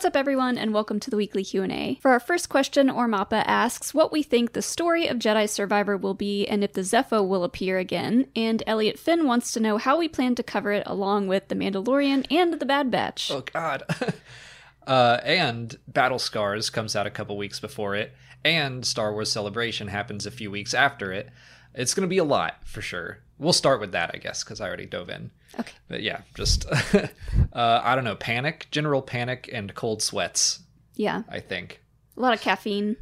What's up everyone and welcome to the weekly Q&A. For our first question, Ormappa asks what we think the story of Jedi Survivor will be and if the Zeffo will appear again, and Elliot Finn wants to know how we plan to cover it along with The Mandalorian and The Bad Batch. Oh God. uh, and Battle Scars comes out a couple weeks before it, and Star Wars Celebration happens a few weeks after it. It's going to be a lot for sure. We'll start with that, I guess, because I already dove in. Okay. But yeah, just uh, I don't know, panic, general panic, and cold sweats. Yeah. I think. A lot of caffeine.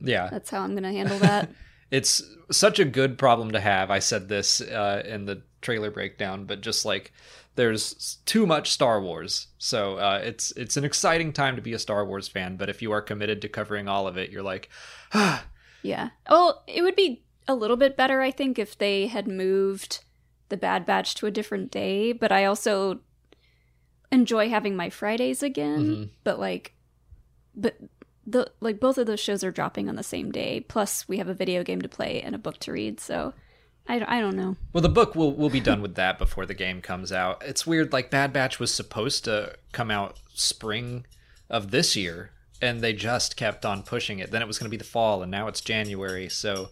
Yeah. That's how I'm going to handle that. it's such a good problem to have. I said this uh, in the trailer breakdown, but just like there's too much Star Wars, so uh, it's it's an exciting time to be a Star Wars fan. But if you are committed to covering all of it, you're like, ah. Yeah. Well, it would be a little bit better, I think, if they had moved the Bad Batch to a different day. But I also enjoy having my Fridays again. Mm-hmm. But like, but the like both of those shows are dropping on the same day. Plus, we have a video game to play and a book to read. So. I, I don't know. Well, the book will will be done with that before the game comes out. It's weird. Like Bad Batch was supposed to come out spring of this year, and they just kept on pushing it. Then it was going to be the fall, and now it's January. So,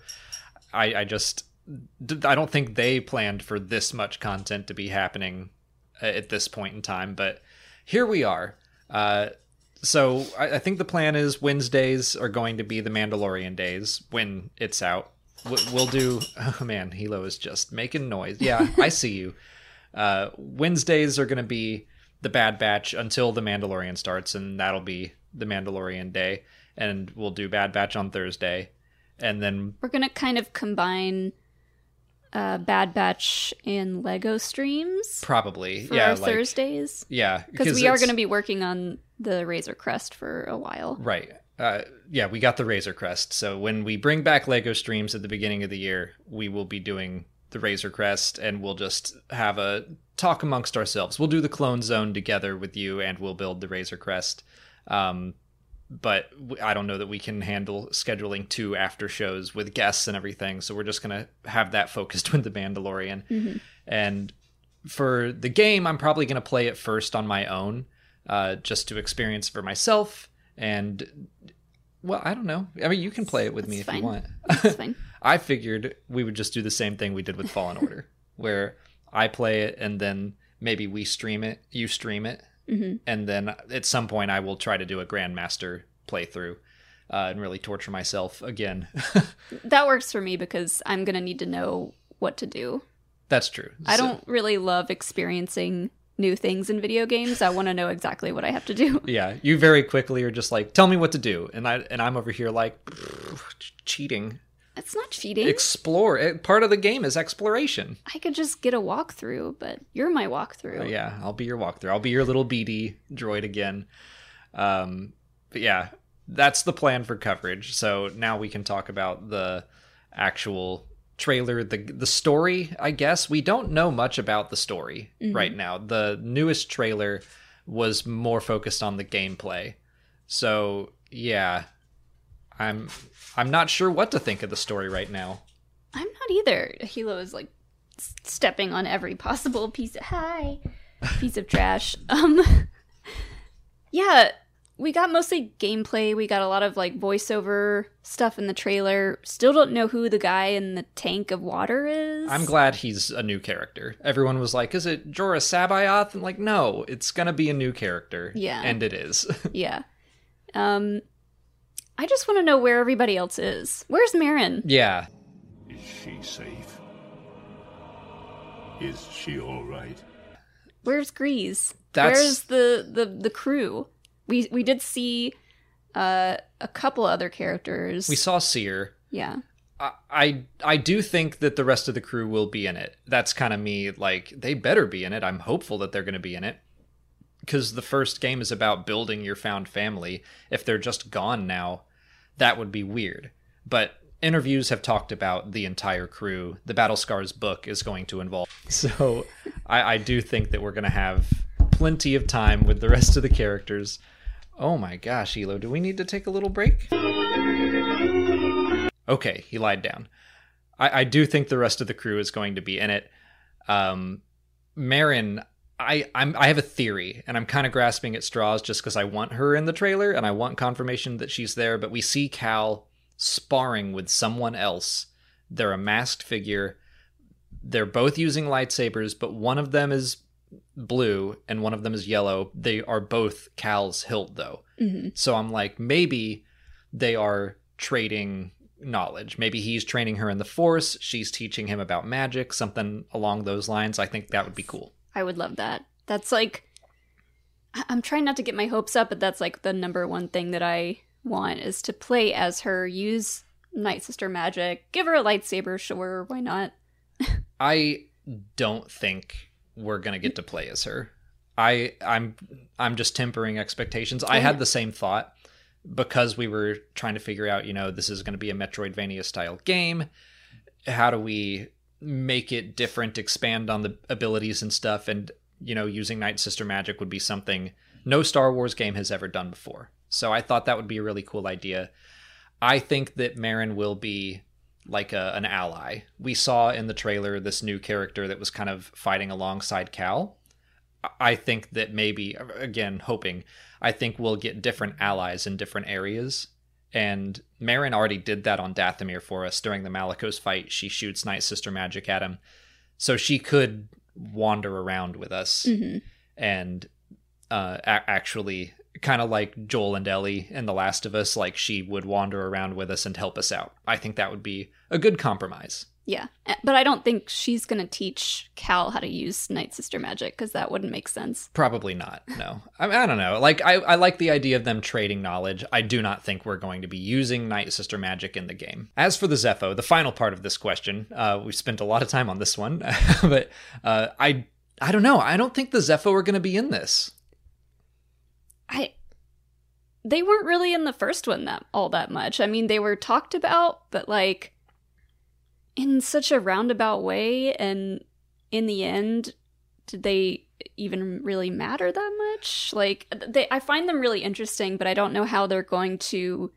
I I just I don't think they planned for this much content to be happening at this point in time. But here we are. Uh, so I, I think the plan is Wednesdays are going to be the Mandalorian days when it's out. We'll do. Oh man, Hilo is just making noise. Yeah, I see you. Uh, Wednesdays are going to be the Bad Batch until the Mandalorian starts, and that'll be the Mandalorian day. And we'll do Bad Batch on Thursday, and then We're going to kind of combine uh, Bad Batch and Lego streams probably for yeah, our like Thursdays. yeah, Because we are going to be working on the Razor Crest for a while. Right. Uh, yeah, we got the Razor Crest. So when we bring back Lego streams at the beginning of the year, we will be doing the Razor Crest and we'll just have a talk amongst ourselves. We'll do the Clone Zone together with you and we'll build the Razor Crest. Um, but I don't know that we can handle scheduling two after shows with guests and everything. So we're just going to have that focused with the Mandalorian. And for the game, I'm probably going to play it first on my own, uh, just to experience for myself. And well, I don't know. I mean, you can play it with me if That's you want. That's fine. I figured we would just do the same thing we did with Fallen Order, where I play it and then maybe we stream it, you stream it, hmm and then at some point I will try to do a Grandmaster playthrough uh, and really torture myself again. That works for me because I'm going to need to know what to do. That's true. I So- don't really love experiencing new things in video games. I want to know exactly what I have to do. Yeah, you very quickly are just like, tell me what to do, and I and I'm over here like cheating. It's not cheating. Explore. Part of the game is exploration. I could just get a walkthrough, but you're my walkthrough. Uh, yeah, I'll be your walkthrough. I'll be your little BD droid again. Um, but yeah, that's the plan for coverage. So now we can talk about the actual trailer, the the story. I guess we don't know much about the story right now. The newest trailer was more focused on the gameplay. So yeah, I'm I'm not sure what to think of the story right now. I'm not either. Hilo is like stepping on every possible piece of hi piece of trash. Um Yeah, we got mostly gameplay. We got a lot of like voiceover stuff in the trailer. Still don't know who the guy in the tank of water is. I'm glad he's a new character. Everyone was like, "Is it Jorah Sabayoth?" And like, no, it's gonna be a new character. Yeah. and it is. Yeah. Um I just want to know where everybody else is. Where's Merrin? yeah, Is she safe? Is she all right? Where's Greez? That's- Where's the, the the crew? We we did see uh a couple other characters. we saw Cere. yeah. I, I I do think that the rest of the crew will be in it. That's kind of me. Like they better be in it. I'm hopeful that they're going to be in it because the first game is about building your found family. If they're just gone now, that would be weird. But interviews have talked about the entire crew. The Battle Scars book is going to involve. So I, I do think that we're going to have plenty of time with the rest of the characters. Oh my gosh, Hilo, do we need to take a little break? Okay, he lied down. I, I do think the rest of the crew is going to be in it. Um, Merrin, I I'm I have a theory, and I'm kind of grasping at straws just because I want her in the trailer and I want confirmation that she's there. But we see Cal sparring with someone else. They're a masked figure. They're both using lightsabers, but one of them is blue and one of them is yellow. They are both Cal's hilt, though. Mm-hmm. So I'm like, maybe they are trading knowledge. Maybe he's training her in the Force. She's teaching him about magic, something along those lines. I think that would be cool. I would love that. That's like I'm trying not to get my hopes up, but that's like the number one thing that I want is to play as her, use Night Sister magic, give her a lightsaber, sure, why not? I don't think we're gonna get to play as her. I I'm I'm just tempering expectations. I had the same thought because we were trying to figure out, you know, this is going to be a Metroidvania style game. How do we make it different, expand on the abilities and stuff and you know, using Night Sister magic would be something no Star Wars game has ever done before. So I thought that would be a really cool idea. I think that Merrin will be like a, an ally. We saw in the trailer this new character that was kind of fighting alongside Cal. I think that maybe, again, hoping, I think we'll get different allies in different areas. And Merrin already did that on Dathomir for us during the Malicos fight. She shoots Night Sister magic at him. So she could wander around with us and uh, a- actually kind of like Joel and Ellie in The Last of Us, like she would wander around with us and help us out. I think that would be a good compromise. Yeah. Eh, But I don't think she's going to teach Cal how to use Night Sister magic because that wouldn't make sense. Probably not. No, I, I don't know. Like I, I like the idea of them trading knowledge. I do not think we're going to be using Night Sister magic in the game. As for the Zeffo, the final part of this question, uh, we've spent a lot of time on this one, but uh, I I don't know. I don't think the Zeffo are going to be in this. I they weren't really in the first one that all that much. I mean, they were talked about, but like in such a roundabout way and in the end did they even really matter that much? Like they I find them really interesting, but I don't know how they're going to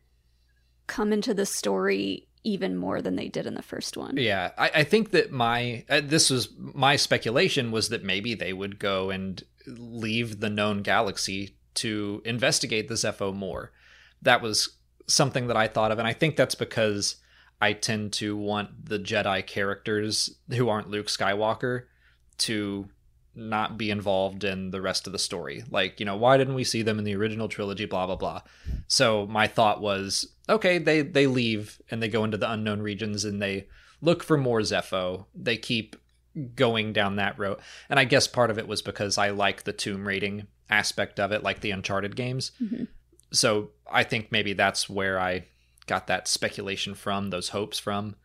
come into the story even more than they did in the first one. Yeah, I, I think that my uh, this was my speculation was that maybe they would go and leave the known galaxy to investigate the Zeffo more. That was something that I thought of, and I think that's because I tend to want the Jedi characters who aren't Luke Skywalker to not be involved in the rest of the story. Like, you know, why didn't we see them in the original trilogy? Blah blah blah. So my thought was, okay, they they leave and they go into the unknown regions and they look for more Zeffo. They keep going down that road, and I guess part of it was because I like the tomb raiding aspect of it, like the Uncharted games. Mm-hmm. So I think maybe that's where I got that speculation from, those hopes from.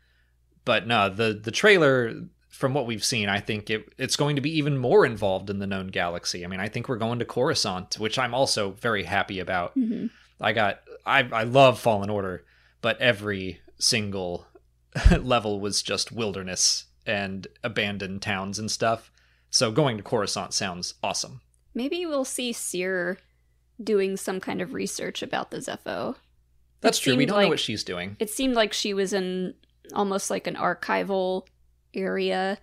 But no, the the trailer from what we've seen, I think it it's going to be even more involved in the known galaxy. I mean, I think we're going to Coruscant, which I'm also very happy about. Mm-hmm. I got I I love Fallen Order, but every single level was just wilderness and abandoned towns and stuff. So going to Coruscant sounds awesome. Maybe we'll see Cere doing some kind of research about the Zeffo. That's true. We don't know what she's doing. It seemed like she was in almost like an archival area.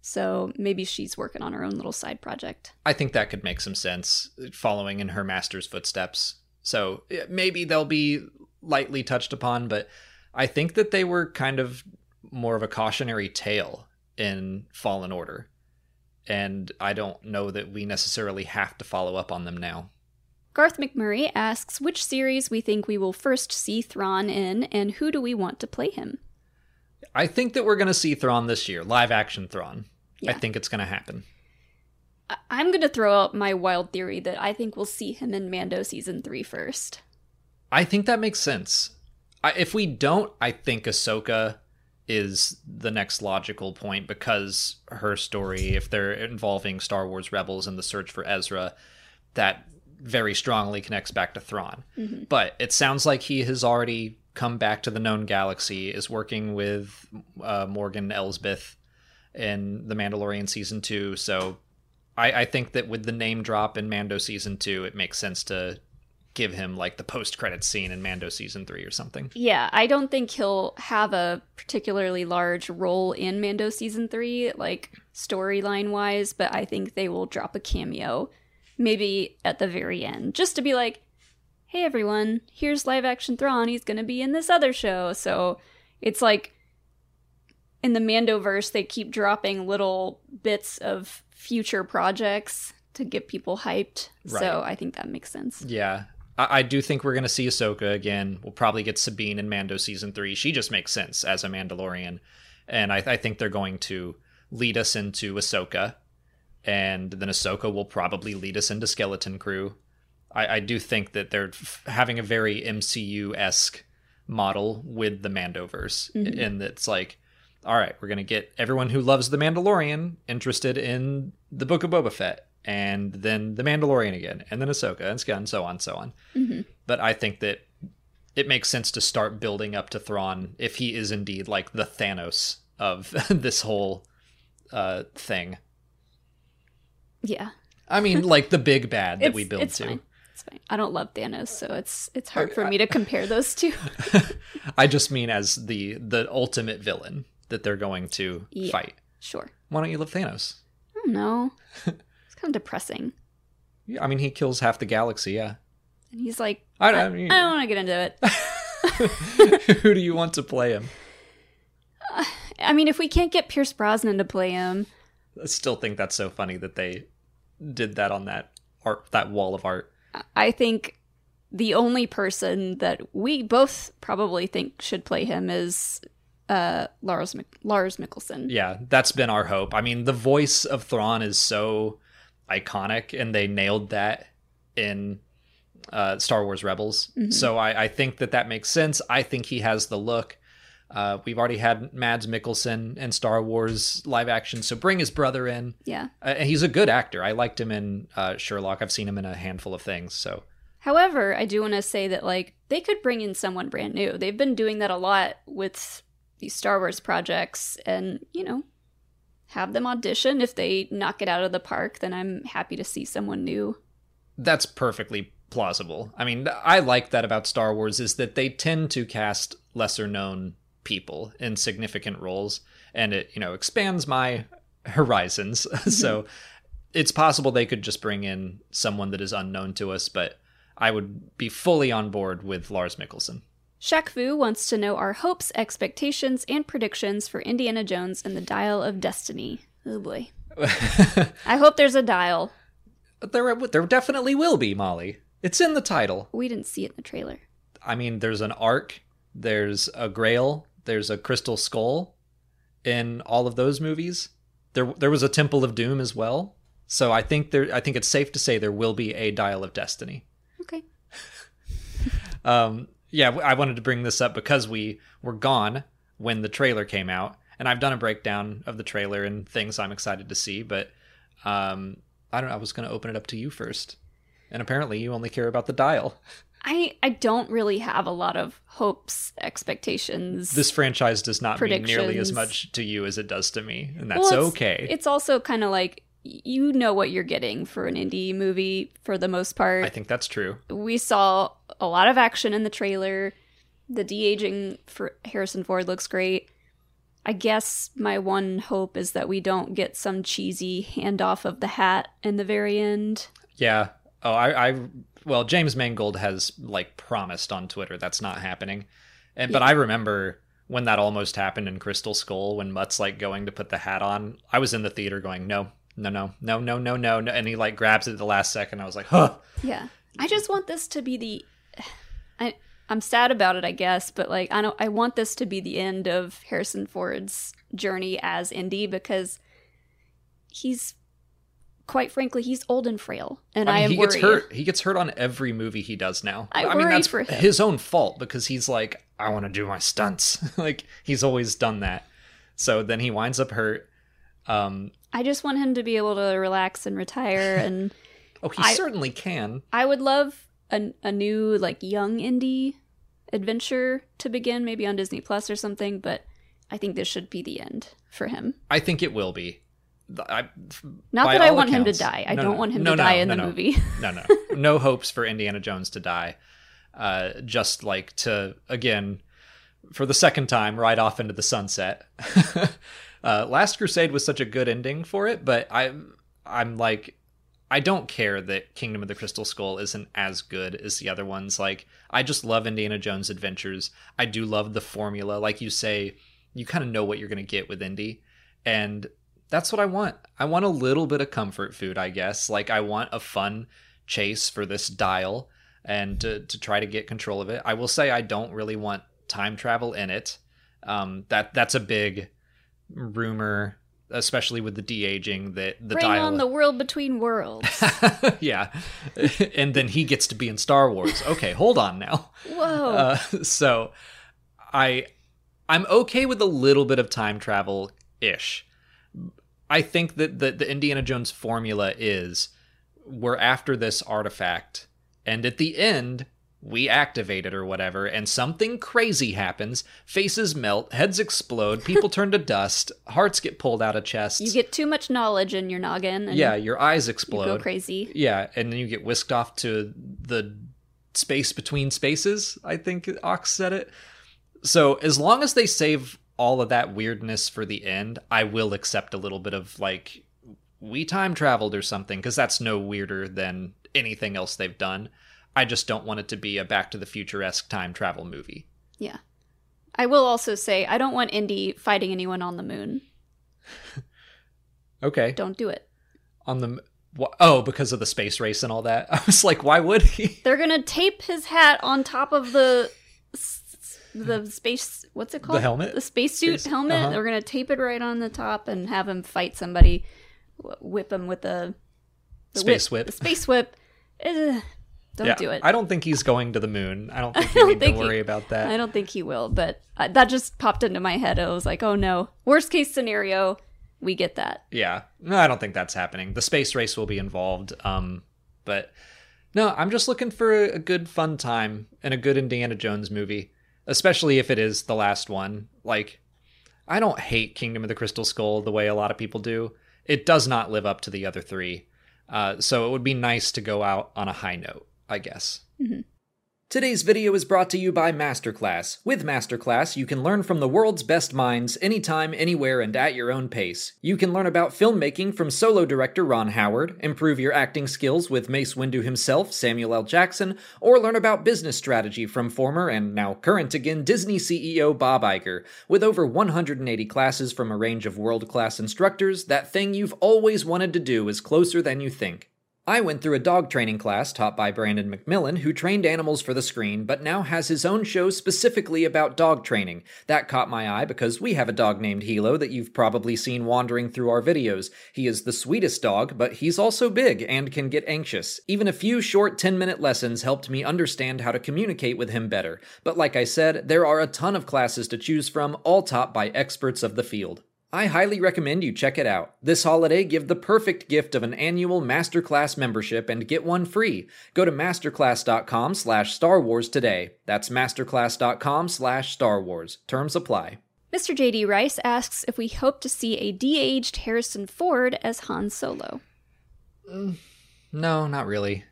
So maybe she's working on her own little side project. I think that could make some sense, following in her master's footsteps. So maybe they'll be lightly touched upon, but I think that they were kind of more of a cautionary tale in Fallen Order. And I don't know that we necessarily have to follow up on them now. Garth McMurray asks which series we think we will first see Thrawn in and who do we want to play him? I think that we're going to see Thrawn this year, live action Thrawn. I think it's going to happen. I- I'm going to throw out my wild theory that I think we'll see him in Mando season three first. I think that makes sense. I, if we don't, I think Ahsoka is the next logical point because her story, if they're involving Star Wars Rebels and the search for Ezra, that very strongly connects back to Thrawn. But it sounds like he has already come back to the known galaxy, is working with uh, Morgan Elsbeth in The Mandalorian season two. So I, I think that with the name drop in Mando season two, it makes sense to give him like the post credit scene in Mando season three or something. Yeah, I don't think he'll have a particularly large role in Mando season three, like storyline wise, but I think they will drop a cameo, maybe at the very end, just to be like, hey everyone, here's live action Thrawn, he's gonna be in this other show. So it's like in the Mandoverse, they keep dropping little bits of future projects to get people hyped. So I think that makes sense. Yeah. I, I do think we're going to see Ahsoka again. We'll probably get Sabine in Mando season three. She just makes sense as a Mandalorian. And I, I think they're going to lead us into Ahsoka. And then Ahsoka will probably lead us into Skeleton Crew. I, I do think that they're f- having a very MCU esque model with the Mandoverse. And it's like, all right, we're going to get everyone who loves The Mandalorian interested in the Book of Boba Fett, and then The Mandalorian again, and then Ahsoka, and Sk- and so on, so on. But I think that it makes sense to start building up to Thrawn if he is indeed like the Thanos of this whole uh, thing. Yeah. I mean, like the big bad that we build it's to. Fine. It's fine. I don't love Thanos, so it's it's hard for me to compare those two. I just mean as the the ultimate villain that they're going to Yeah. fight. Sure. Why don't you love Thanos? I don't know. It's kind of depressing. Yeah, I mean, he kills half the galaxy. Yeah. And he's like, I, I, I mean, I don't want to get into it. who do you want to play him? Uh, I mean, if we can't get Pierce Brosnan to play him, I still think that's so funny that they did that on that art, that wall of art. I think the only person that we both probably think should play him is uh, Lars Mik- Lars Mikkelsen. Yeah, that's been our hope. I mean, the voice of Thrawn is so iconic, and they nailed that in uh, Star Wars Rebels. So I, I think that that makes sense. I think he has the look. Uh, we've already had Mads Mikkelsen in Star Wars live action, so bring his brother in. Yeah. Uh, and he's a good actor. I liked him in uh, Sherlock. I've seen him in a handful of things. So However, I do want to say that like they could bring in someone brand new. They've been doing that a lot with these Star Wars projects and, you know, have them audition if they knock it out of the park, then I'm happy to see someone new. that's perfectly plausible. I mean, I like that about Star Wars is that they tend to cast lesser known people in significant roles and it, you know, expands my horizons. Mm-hmm. so it's possible they could just bring in someone that is unknown to us, but I would be fully on board with Lars Mikkelsen. Shaq Fu wants to know our hopes, expectations, and predictions for Indiana Jones and the Dial of Destiny. Oh boy. I hope there's a dial. there there definitely will be, Molly. It's in the title. We didn't see it in the trailer. I mean, there's an arc, there's a grail, there's a crystal skull in all of those movies. There there was a Temple of Doom as well. So I think there I think it's safe to say there will be a Dial of Destiny. Okay. Um yeah, I wanted to bring this up because we were gone when the trailer came out and I've done a breakdown of the trailer and things I'm excited to see, but um I don't know, I was going to open it up to you first. And apparently you only care about the dial. I I don't really have a lot of hopes, expectations. this franchise does not mean nearly as much to you as it does to me, and that's Well, it's- okay. It's also kind of like you know what you're getting for an Indy movie for the most part. I think that's true. we saw a lot of action in the trailer. The de aging for Harrison Ford looks great. I guess my one hope is that we don't get some cheesy handoff of the hat in the very end. Yeah. Oh, I, I well, James Mangold has like promised on Twitter that's not happening. And yeah. but I remember when that almost happened in Crystal Skull when Mutt's like going to put the hat on, I was in the theater going, No, no, no, no, no, no, no, no. And he like grabs it at the last second. I was like, huh. Yeah. I just want this to be the I I'm sad about it, I guess, but like I don't I want this to be the end of Harrison Ford's journey as Indy because he's quite frankly, he's old and frail. And I, I am he worried. gets hurt. He gets hurt on every movie he does now. I mean, that's for him. his own fault because he's like, I want to do my stunts. like he's always done that. So then he winds up hurt. Um, I just want him to be able to relax and retire and oh, he I- certainly can. I would love a, a new like young Indy adventure to begin maybe on Disney Plus or something, but I think this should be the end for him. I think it will be. I, Not that I want him to die. I No, don't no. want him No, to die in the movie. no, no, no hopes for Indiana Jones to die. Uh, just like to again, for the second time, ride off into the sunset. uh, Last Crusade was such a good ending for it, but I, I'm like, I don't care that Kingdom of the Crystal Skull isn't as good as the other ones. Like, I just love Indiana Jones adventures. I do love the formula, like you say, you kind of know what you're gonna get with Indy, and that's what I want. I want a little bit of comfort food, I guess. Like I want a fun chase for this dial and to, to try to get control of it. I will say I don't really want time travel in it. Um, that that's a big rumor, especially with the de aging that the Bring dial. on the world between worlds. yeah, and then he gets to be in Star Wars. Okay, hold on now. Whoa. Uh, so I I'm okay with a little bit of time travel ish. I think that the, the Indiana Jones formula is we're after this artifact, and at the end we activate it or whatever, and something crazy happens. Faces melt, heads explode, people turn to dust, hearts get pulled out of chests. you get too much knowledge in your noggin and yeah, your eyes you explode. go crazy. Yeah, and then you get whisked off to the space between spaces, I think Ox said it. So as long as they save all of that weirdness for the end, I will accept a little bit of like we time traveled or something because that's no weirder than anything else they've done. I just don't want it to be a Back to the Future esque time travel movie. Yeah. I will also say I don't want Indy fighting anyone on the moon. Okay, Don't do it. on the wh- oh because of the space race and all that. I was like, why would he? They're gonna tape his hat on top of the the space. What's it called? The helmet? The spacesuit Space- helmet. uh-huh. They're gonna tape it right on the top and have him fight somebody. Whip him with the Space whip. The space whip. Ugh, don't yeah, do it. I don't think he's going to the moon. I don't think I you need to think he- worry about that. I don't think he will, but uh, that just popped into my head. I was like, oh no. Worst case scenario, we get that. Yeah, no, I don't think that's happening. The space race will be involved, um, but no, I'm just looking for a, a good fun time and a good Indiana Jones movie, especially if it is the last one. Like, I don't hate Kingdom of the Crystal Skull the way a lot of people do. It does not live up to the other three, uh, so it would be nice to go out on a high note, I guess. Today's video is brought to you by Masterclass. With Masterclass, you can learn from the world's best minds anytime, anywhere, and at your own pace. You can learn about filmmaking from solo director Ron Howard, improve your acting skills with Mace Windu himself, Samuel L. Jackson, or learn about business strategy from former and now current again Disney CEO Bob Iger. With over 180 classes from a range of world class instructors, that thing you've always wanted to do is closer than you think. I went through a dog training class taught by Brandon McMillan, who trained animals for the screen, but now has his own show specifically about dog training. That caught my eye because we have a dog named Hilo that you've probably seen wandering through our videos. He is the sweetest dog, but he's also big and can get anxious. Even a few short 10 minute lessons helped me understand how to communicate with him better. But like I said, there are a ton of classes to choose from, all taught by experts of the field. I highly recommend you check it out. This holiday, give the perfect gift of an annual Masterclass membership and get one free. Go to masterclass.com slash Star Wars today. That's masterclass.com slash Star Wars. Terms apply. Mr. JD Rice asks if we hope to see a de-aged Harrison Ford as Han Solo. Mm, no, not really.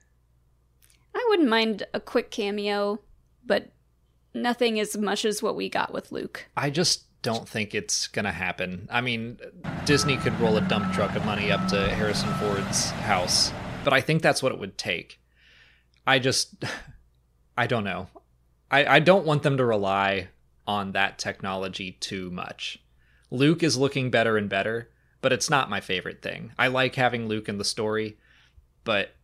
I wouldn't mind a quick cameo, but nothing as much as what we got with Luke. I just don't think it's gonna happen. I mean, Disney could roll a dump truck of money up to Harrison Ford's house, but I think that's what it would take. I just, I don't know. I, I don't want them to rely on that technology too much. Luke is looking better and better, but it's not my favorite thing. I like having Luke in the story, but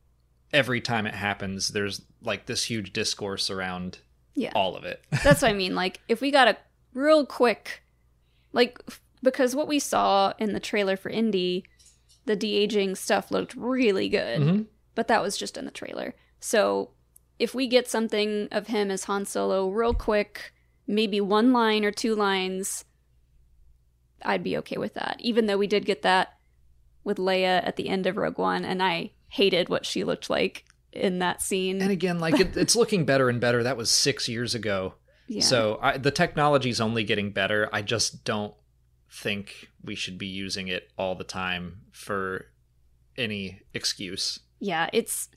every time it happens, there's like this huge discourse around Yeah. all of it. That's what I mean. Like, if we got a real quick, like, because what we saw in the trailer for Indy, the de aging stuff looked really good, Mhm. but that was just in the trailer. So, if we get something of him as Han Solo real quick, maybe one line or two lines, I'd be okay with that. Even though we did get that with Leia at the end of Rogue One, and I hated what she looked like in that scene. And again, like it, it's looking better and better. That was six years ago. Yeah. So I, the is only getting better. I just don't think we should be using it all the time for any excuse. Yeah, it's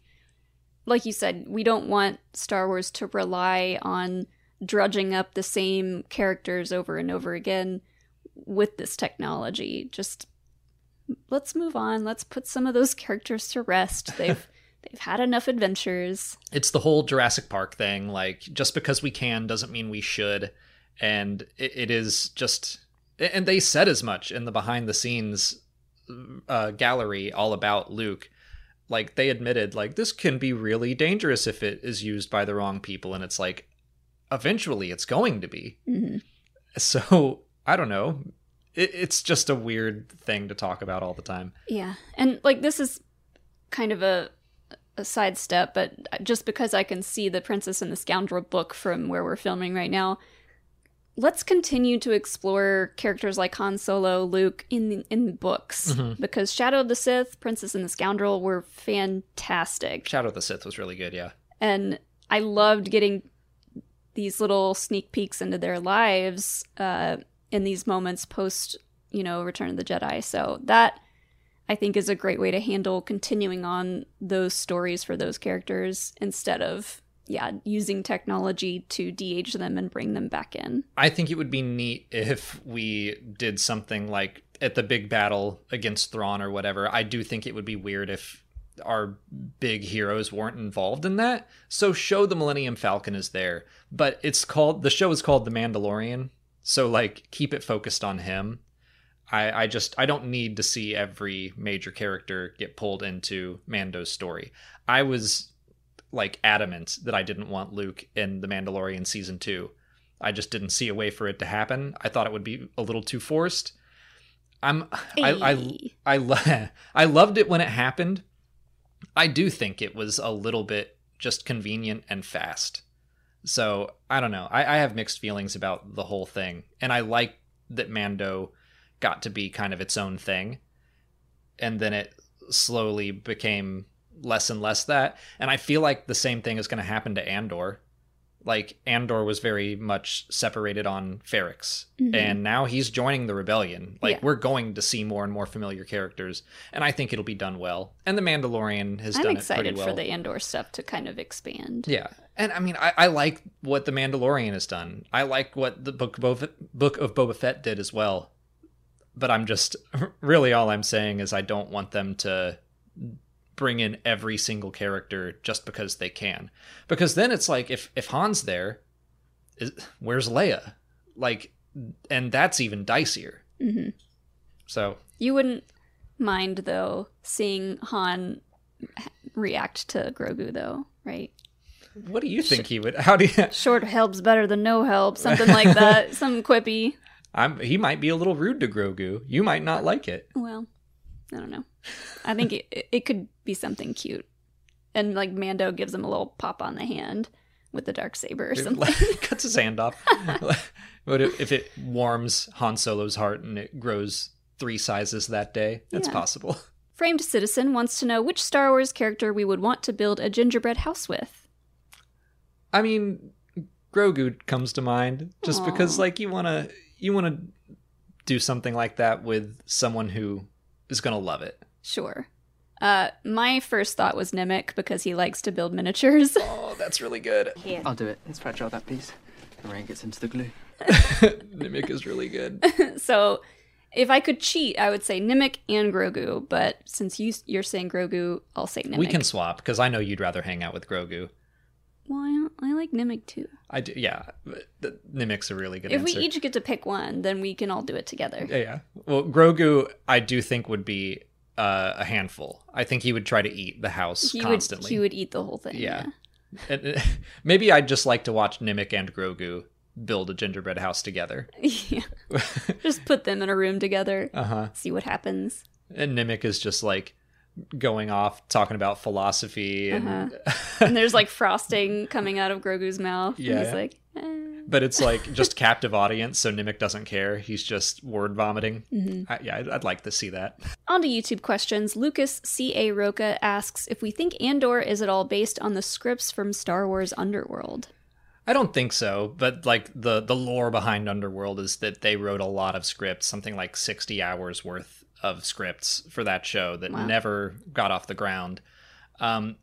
like you said, we don't want Star Wars to rely on drudging up the same characters over and over again with this technology. Just let's move on. Let's put some of those characters to rest. They've they've had enough adventures. It's the whole Jurassic Park thing. Like, just because we can doesn't mean we should. And it, it is just. And they said as much in the behind the scenes uh, gallery all about Luke. Like, they admitted, like, this can be really dangerous if it is used by the wrong people. And it's like, eventually it's going to be. Mhm. So, I don't know. It, it's just a weird thing to talk about all the time. Yeah, and like this is kind of a a sidestep, but just because I can see the Princess and the Scoundrel book from where we're filming right now, let's continue to explore characters like Han Solo, Luke in the, in the books because Shadow of the Sith, Princess and the Scoundrel were fantastic, Shadow of the Sith was really good, yeah. and I loved getting these little sneak peeks into their lives uh, in these moments post, you know, Return of the Jedi. So that I think is a great way to handle continuing on those stories for those characters instead of yeah using technology to de-age them and bring them back in. I think it would be neat if we did something like at the big battle against Thrawn or whatever. I do think it would be weird if our big heroes weren't involved in that. So show the Millennium Falcon is there, but it's called the show is called The Mandalorian. So like keep it focused on him. I, I just I don't need to see every major character get pulled into Mando's story. I was like adamant that I didn't want Luke in The Mandalorian season two. I just didn't see a way for it to happen. I thought it would be a little too forced. I'm I I. I, lo- I loved it when it happened. I do think it was a little bit just convenient and fast. So I don't know. I, I have mixed feelings about the whole thing, and I like that Mando got to be kind of its own thing, and then it slowly became less and less that. And I feel like the same thing is going to happen to Andor. Like Andor was very much separated on Ferrix, mm-hmm. and now he's joining the rebellion. Like Yeah. we're going to see more and more familiar characters, and I think it'll be done well. And the Mandalorian has I'm done it excited pretty well. for the Andor stuff to kind of expand. Yeah, and I mean, I, I like what the Mandalorian has done. I like what the book Boba, book of Boba Fett did as well. But I'm just really all I'm saying is I don't want them to bring in every single character just because they can. Because then it's like if if Han's there, is, where's Leia? Like, and that's even dicier. hmm So You wouldn't mind though seeing Han react to Grogu though, right? what do you think he would? How do you? Short help's better than no help, something like that, some quippy. I'm. He might be a little rude to Grogu. You might not like it. Well, I don't know. I think it, it could be something cute, and like Mando gives him a little pop on the hand with the dark saber or something. cuts his hand off. but if if it warms Han Solo's heart and it grows three sizes that day, that's Yeah. possible. Framed Citizen wants to know which Star Wars character we would want to build a gingerbread house with. I mean, Grogu comes to mind just because, like, you want to you want to do something like that with someone who is gonna love it. Sure. Uh, my first thought was Nemik because he likes to build miniatures. Oh, that's really good. I'll do it. It's fragile, that piece. The rain gets into the glue. Nemik is really good. so, if I could cheat, I would say Nemik and Grogu. But since you you're saying Grogu, I'll say Nemik. We can swap because I know you'd rather hang out with Grogu. Well, I, I like Nemik too. I do, yeah. the- Nemik's a really good If answer. we each get to pick one, then we can all do it together. Yeah, yeah. Well, Grogu, I do think would be uh, a handful. I think he would try to eat the house He constantly. would he would eat the whole thing. Yeah. Yeah. And, uh, maybe I'd just like to watch Nemik and Grogu build a gingerbread house together. Yeah. Just put them in a room together. Uh huh. See what happens. And Nemik is just like going off talking about philosophy and Uh-huh. And there's like frosting coming out of Grogu's mouth. Yeah. And he's like, eh. but it's like just captive audience so Nemik doesn't care. He's just word vomiting. Mm-hmm. I, yeah, I'd, I'd like to see that. On to YouTube questions. Lucas C.A. Roca asks if we think Andor is at all based on the scripts from Star Wars Underworld. I don't think so, but like the the lore behind Underworld is that they wrote a lot of scripts, something like 60 hours worth of scripts for that show that Wow. never got off the ground. Um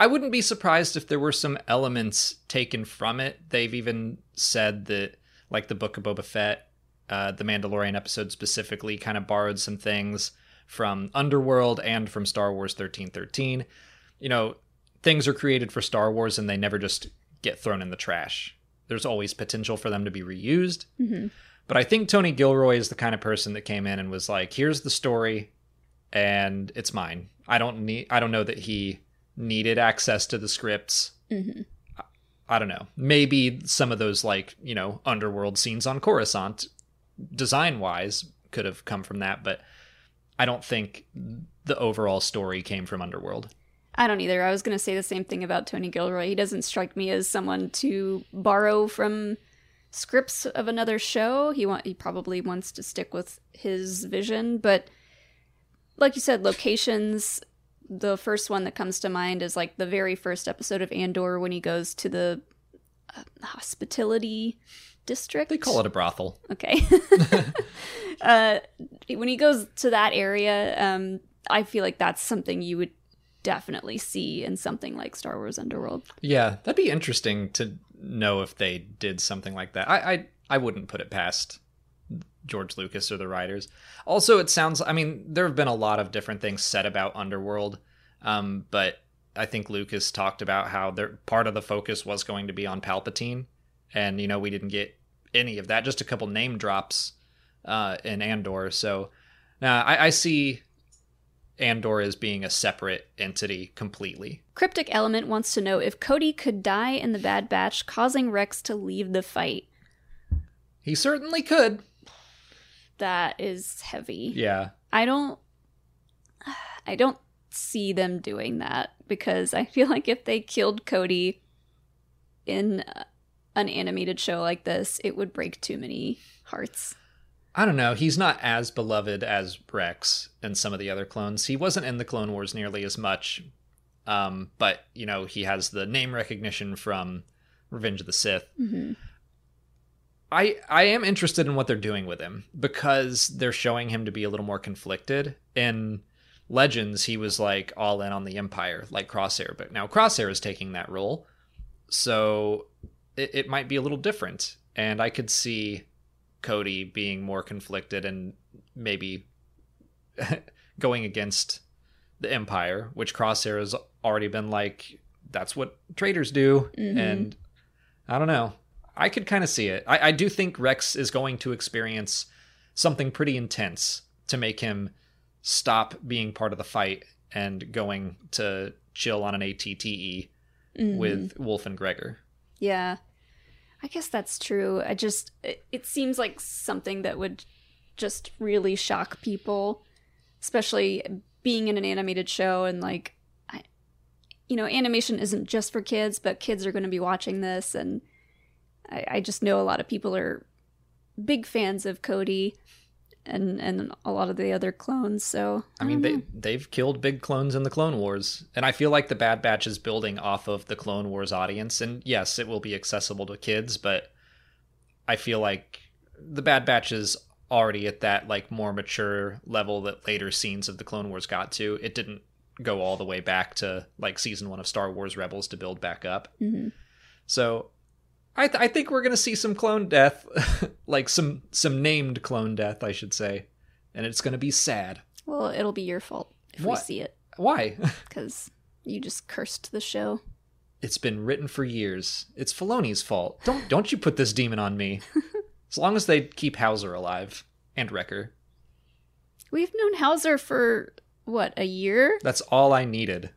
I wouldn't be surprised if there were some elements taken from it. They've even said that like the Book of Boba Fett, uh the Mandalorian episode specifically kind of borrowed some things from Underworld and from Star Wars 1313. You know, things are created for Star Wars and they never just get thrown in the trash. There's always potential for them to be reused. Mhm. But I think Tony Gilroy is the kind of person that came in and was like, "Here's the story, and it's mine. I don't need. I don't know that he needed access to the scripts. Mhm. I don't know. Maybe some of those like you know underworld scenes on Coruscant, design wise, could have come from that, but I don't think the overall story came from Underworld. I don't either. I was going to say the same thing about Tony Gilroy. He doesn't strike me as someone to borrow from scripts of another show. He want he probably wants to stick with his vision, but like you said, locations. The first one that comes to mind is like the very first episode of Andor when he goes to the uh, hospitality district. They call it a brothel. Okay. uh, when he goes to that area, um, I feel like that's something you would definitely see in something like Star Wars Underworld. Yeah, that'd be interesting to know if they did something like that. I I, I wouldn't put it past George Lucas or the writers. Also, it sounds. I mean, there have been a lot of different things said about Underworld, um, but I think Lucas talked about how there part of the focus was going to be on Palpatine, and you know we didn't get any of that. Just a couple name drops uh, in Andor. So now I, I see Andor as being a separate entity completely. Cryptic Element wants to know if Cody could die in the Bad Batch, causing Rex to leave the fight. He certainly could. That is heavy. Yeah. I don't I don't see them doing that because I feel like if they killed Cody in an animated show like this, it would break too many hearts. I don't know. He's not as beloved as Rex and some of the other clones. He wasn't in the Clone Wars nearly as much. Um, but, you know, he has the name recognition from Revenge of the Sith. hmm I I am interested in what they're doing with him because they're showing him to be a little more conflicted. In Legends, he was like all in on the Empire, like Crosshair, but now Crosshair is taking that role, so it, it might be a little different. And I could see Cody being more conflicted and maybe going against the Empire, which Crosshair has already been like, that's what traitors do, Mhm. and I don't know. I could kind of see it. I, I do think Rex is going to experience something pretty intense to make him stop being part of the fight and going to chill on an ATTE Mhm. with Wolffe and Gregor. Yeah. I guess that's true. I just it, it seems like something that would just really shock people, especially being in an animated show and like I you know, animation isn't just for kids, but kids are going to be watching this and I, I just know a lot of people are big fans of Cody and and a lot of the other clones, so I mean, don't they know. they've killed big clones in the Clone Wars, and I feel like the Bad Batch is building off of the Clone Wars audience. And yes, it will be accessible to kids, but I feel like the Bad Batch is already at that like more mature level that later scenes of the Clone Wars got to. It didn't go all the way back to like season one of Star Wars Rebels to build back up. Mhm. So I, th- I think we're gonna see some clone death, like some some named clone death, I should say, and it's gonna be sad. well, it'll be your fault if What? we see it Why? cuz you just cursed the show. It's been written for years. It's Filoni's fault. Don't don't you put this demon on me. as long as they keep Howzer alive and Wrecker, We've known Howzer for what, a year? that's all I needed.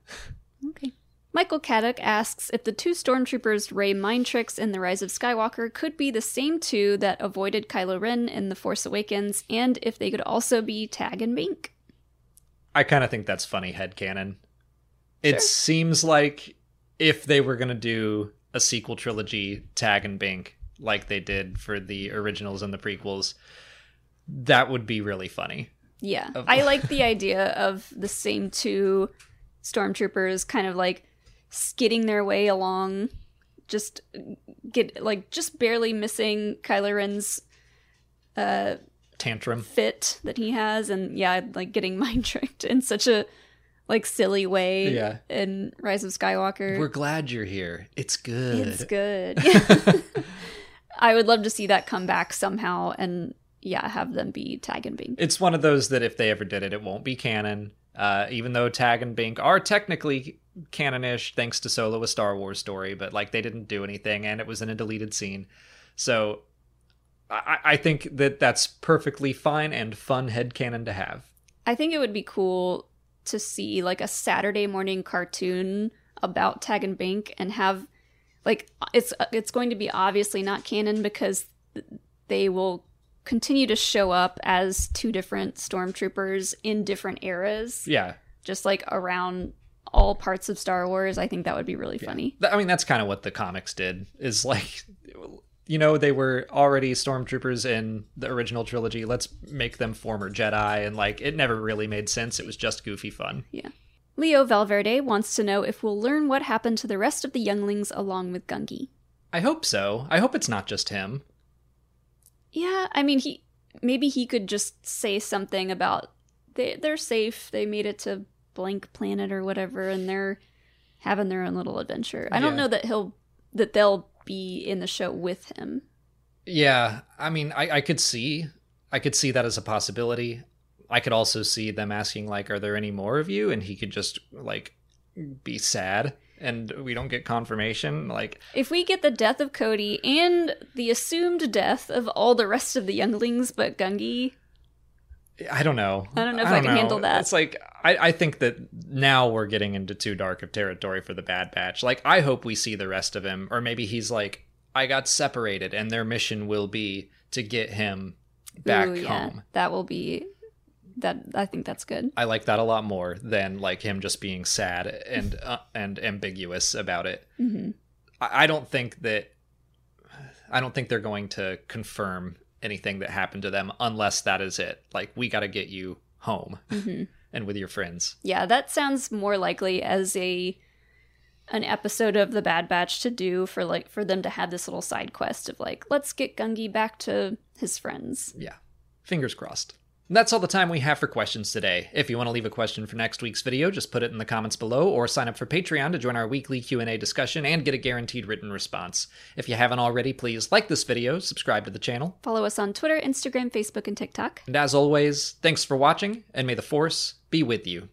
Okay. Michael Caddock asks if the two stormtroopers Rey mind tricks in The Rise of Skywalker could be the same two that avoided Kylo Ren in The Force Awakens, and if they could also be Tag and Bink. I kind of think that's funny headcanon. It Sure. seems like if they were going to do a sequel trilogy, Tag and Bink, like they did for the originals and the prequels, that would be really funny. Yeah, oh. I like the idea of the same two stormtroopers kind of like skidding their way along just get like just barely missing Kylo Ren's Tantrum. fit that he has, and yeah, like getting mind tricked in such a like silly way. Yeah. In Rise of Skywalker, We're glad you're here. It's good. it's good. Yeah. I would love to see that come back somehow, and yeah, have them be Tag and Bink. It's one of those that if they ever did it, it won't be canon. Uh, even though Tag and Bink are technically canonish thanks to Solo, a Star Wars story, but like they didn't do anything and it was in a deleted scene. So I, I think that that's perfectly fine and fun head headcanon to have. I think it would be cool to see like a Saturday morning cartoon about Tag and Bink and have like it's it's going to be obviously not canon because they will continue to show up as two different stormtroopers in different eras Yeah. just like around all parts of Star Wars. I think that would be really funny. Th- I mean, that's kind of what the comics did. Is like, you know, they were already stormtroopers in the original trilogy. Let's make them former Jedi, and like, it never really made sense. It was just goofy fun. Yeah. Leo Valverde wants to know if we'll learn what happened to the rest of the younglings along with Gungi. I hope so. I hope it's not just him. Yeah, I mean he maybe he could just say something about they they're safe. They made it to blank planet or whatever and they're having their own little adventure. I don't Yeah. know that he'll that they'll be in the show with him. Yeah, I mean, I, I could see, I could see that as a possibility. I could also see them asking, like, "Are there any more of you?" And he could just like be sad, and we don't get confirmation. Like, If we get the death of Cody and the assumed death of all the rest of the younglings but Gungi, I don't know. I don't know if I can handle that. It's like I, I think that now we're getting into too dark of territory for the Bad Batch. Like, I hope we see the rest of him, or maybe he's like, I got separated, and their mission will be to get him back ooh, yeah, home. that will be that I think that's good. I like that a lot more than like him just being sad and uh, and ambiguous about it. hmm I, I don't think that I don't think they're going to confirm anything that happened to them unless that is it. Like we got to get you home hmm and with your friends. Yeah, that sounds more likely as a an episode of the Bad Batch to do for like for them to have this little side quest of like let's get Gungi back to his friends. Yeah. Fingers crossed. That's all the time we have for questions today. If you want to leave a question for next week's video, just put it in the comments below or sign up for Patreon to join our weekly Q&A discussion and get a guaranteed written response. If you haven't already, please like this video, subscribe to the channel, Follow us on Twitter, Instagram, Facebook, and TikTok. and as always, thanks for watching and may the force be with you.